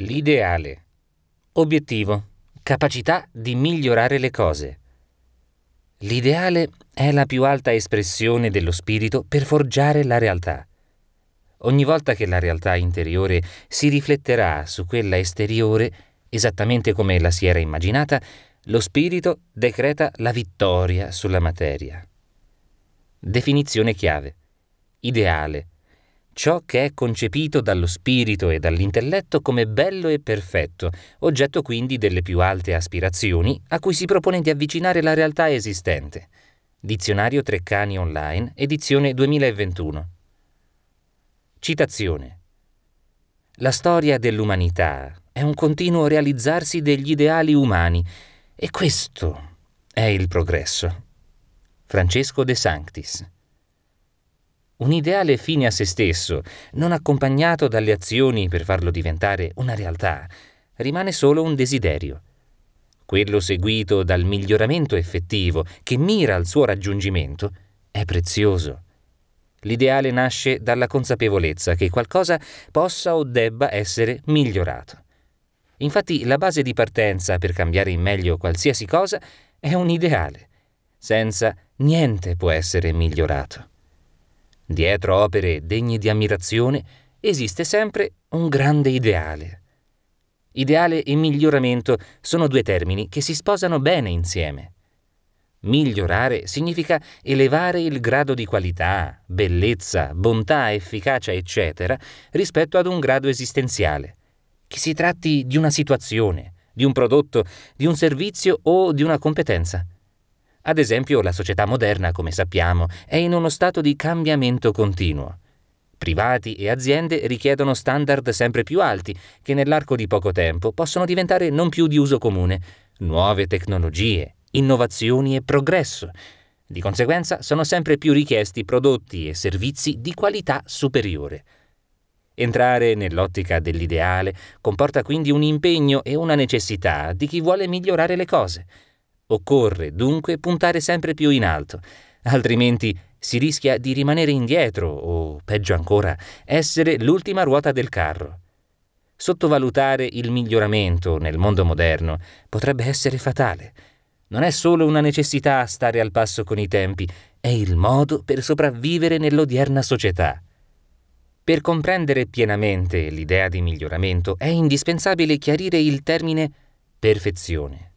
L'ideale. Obiettivo. Capacità di migliorare le cose. L'ideale è la più alta espressione dello spirito per forgiare la realtà. Ogni volta che la realtà interiore si rifletterà su quella esteriore, esattamente come la si era immaginata, lo spirito decreta la vittoria sulla materia. Definizione chiave. Ideale ciò che è concepito dallo spirito e dall'intelletto come bello e perfetto, oggetto quindi delle più alte aspirazioni a cui si propone di avvicinare la realtà esistente. Dizionario Treccani Online, edizione 2021. Citazione. La storia dell'umanità è un continuo realizzarsi degli ideali umani e questo è il progresso. Francesco De Sanctis un ideale fine a se stesso, non accompagnato dalle azioni per farlo diventare una realtà, rimane solo un desiderio. Quello seguito dal miglioramento effettivo che mira al suo raggiungimento è prezioso. L'ideale nasce dalla consapevolezza che qualcosa possa o debba essere migliorato. Infatti la base di partenza per cambiare in meglio qualsiasi cosa è un ideale. Senza niente può essere migliorato. Dietro opere degne di ammirazione esiste sempre un grande ideale. Ideale e miglioramento sono due termini che si sposano bene insieme. Migliorare significa elevare il grado di qualità, bellezza, bontà, efficacia, eccetera, rispetto ad un grado esistenziale. Che si tratti di una situazione, di un prodotto, di un servizio o di una competenza. Ad esempio, la società moderna, come sappiamo, è in uno stato di cambiamento continuo. Privati e aziende richiedono standard sempre più alti, che nell'arco di poco tempo possono diventare non più di uso comune. Nuove tecnologie, innovazioni e progresso. Di conseguenza sono sempre più richiesti prodotti e servizi di qualità superiore. Entrare nell'ottica dell'ideale comporta quindi un impegno e una necessità di chi vuole migliorare le cose. Occorre dunque puntare sempre più in alto, altrimenti si rischia di rimanere indietro o, peggio ancora, essere l'ultima ruota del carro. Sottovalutare il miglioramento nel mondo moderno potrebbe essere fatale. Non è solo una necessità stare al passo con i tempi, è il modo per sopravvivere nell'odierna società. Per comprendere pienamente l'idea di miglioramento è indispensabile chiarire il termine perfezione.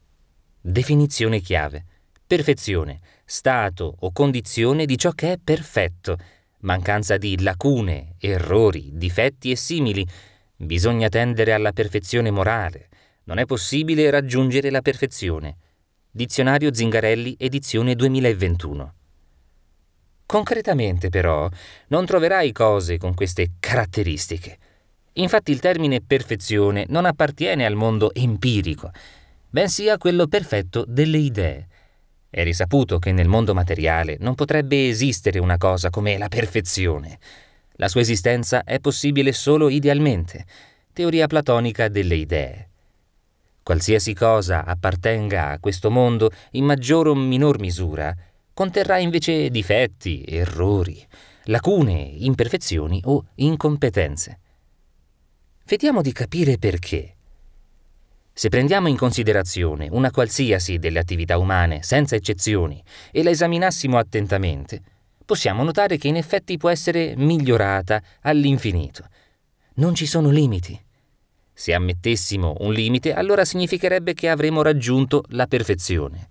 Definizione chiave. Perfezione, stato o condizione di ciò che è perfetto, mancanza di lacune, errori, difetti e simili. Bisogna tendere alla perfezione morale. Non è possibile raggiungere la perfezione. Dizionario Zingarelli, edizione 2021. Concretamente, però, non troverai cose con queste caratteristiche. Infatti il termine perfezione non appartiene al mondo empirico, bensì a quello perfetto delle idee. È risaputo che nel mondo materiale non potrebbe esistere una cosa come la perfezione. La sua esistenza è possibile solo idealmente, teoria platonica delle idee. Qualsiasi cosa appartenga a questo mondo in maggior o minor misura, conterrà invece difetti, errori, lacune, imperfezioni o incompetenze. Vediamo di capire perché. Se prendiamo in considerazione una qualsiasi delle attività umane, senza eccezioni, e la esaminassimo attentamente, possiamo notare che in effetti può essere migliorata all'infinito. Non ci sono limiti. Se ammettessimo un limite, allora significherebbe che avremo raggiunto la perfezione.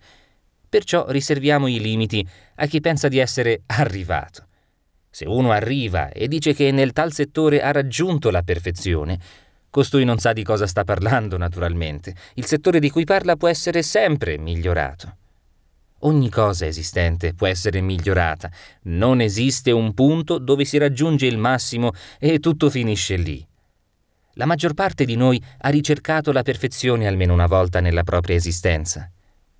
Perciò riserviamo i limiti a chi pensa di essere arrivato. Se uno arriva e dice che nel tal settore ha raggiunto la perfezione, Costui non sa di cosa sta parlando, naturalmente. Il settore di cui parla può essere sempre migliorato. Ogni cosa esistente può essere migliorata. Non esiste un punto dove si raggiunge il massimo e tutto finisce lì. La maggior parte di noi ha ricercato la perfezione almeno una volta nella propria esistenza.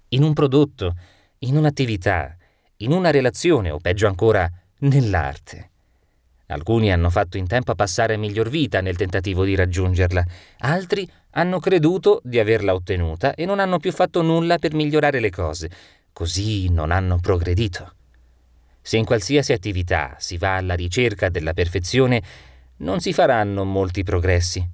In un prodotto, in un'attività, in una relazione o peggio ancora nell'arte. Alcuni hanno fatto in tempo a passare miglior vita nel tentativo di raggiungerla, altri hanno creduto di averla ottenuta e non hanno più fatto nulla per migliorare le cose, così non hanno progredito. Se in qualsiasi attività si va alla ricerca della perfezione, non si faranno molti progressi.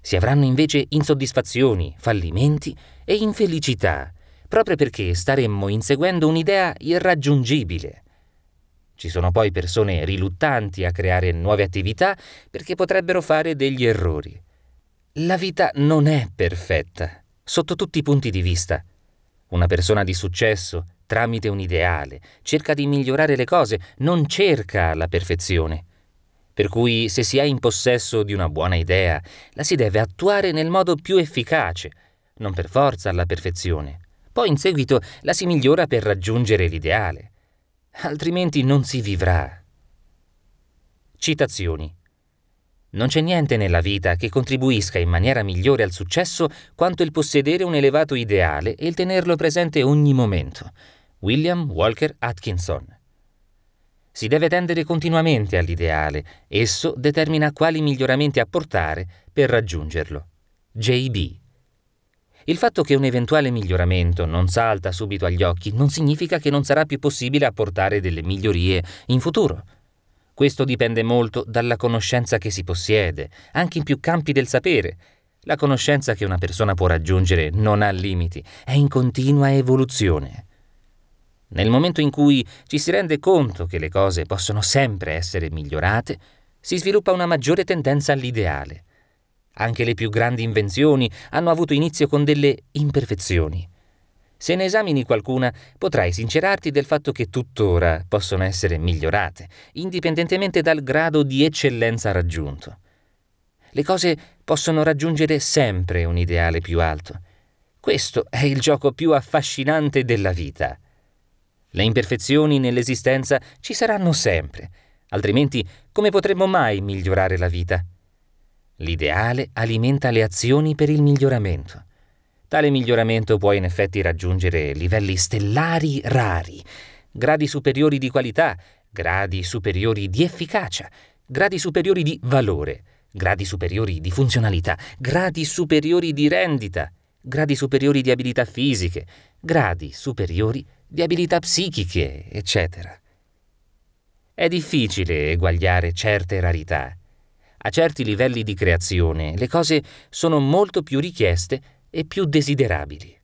Si avranno invece insoddisfazioni, fallimenti e infelicità, proprio perché staremmo inseguendo un'idea irraggiungibile. Ci sono poi persone riluttanti a creare nuove attività perché potrebbero fare degli errori. La vita non è perfetta, sotto tutti i punti di vista. Una persona di successo, tramite un ideale, cerca di migliorare le cose, non cerca la perfezione. Per cui se si è in possesso di una buona idea, la si deve attuare nel modo più efficace, non per forza alla perfezione. Poi in seguito la si migliora per raggiungere l'ideale. Altrimenti non si vivrà. Citazioni. Non c'è niente nella vita che contribuisca in maniera migliore al successo quanto il possedere un elevato ideale e il tenerlo presente ogni momento. William Walker Atkinson. Si deve tendere continuamente all'ideale, esso determina quali miglioramenti apportare per raggiungerlo. JB. Il fatto che un eventuale miglioramento non salta subito agli occhi non significa che non sarà più possibile apportare delle migliorie in futuro. Questo dipende molto dalla conoscenza che si possiede, anche in più campi del sapere. La conoscenza che una persona può raggiungere non ha limiti, è in continua evoluzione. Nel momento in cui ci si rende conto che le cose possono sempre essere migliorate, si sviluppa una maggiore tendenza all'ideale. Anche le più grandi invenzioni hanno avuto inizio con delle imperfezioni. Se ne esamini qualcuna, potrai sincerarti del fatto che tuttora possono essere migliorate, indipendentemente dal grado di eccellenza raggiunto. Le cose possono raggiungere sempre un ideale più alto. Questo è il gioco più affascinante della vita. Le imperfezioni nell'esistenza ci saranno sempre, altrimenti come potremmo mai migliorare la vita? L'ideale alimenta le azioni per il miglioramento. Tale miglioramento può in effetti raggiungere livelli stellari rari, gradi superiori di qualità, gradi superiori di efficacia, gradi superiori di valore, gradi superiori di funzionalità, gradi superiori di rendita, gradi superiori di abilità fisiche, gradi superiori di abilità psichiche, eccetera. È difficile eguagliare certe rarità. A certi livelli di creazione le cose sono molto più richieste e più desiderabili.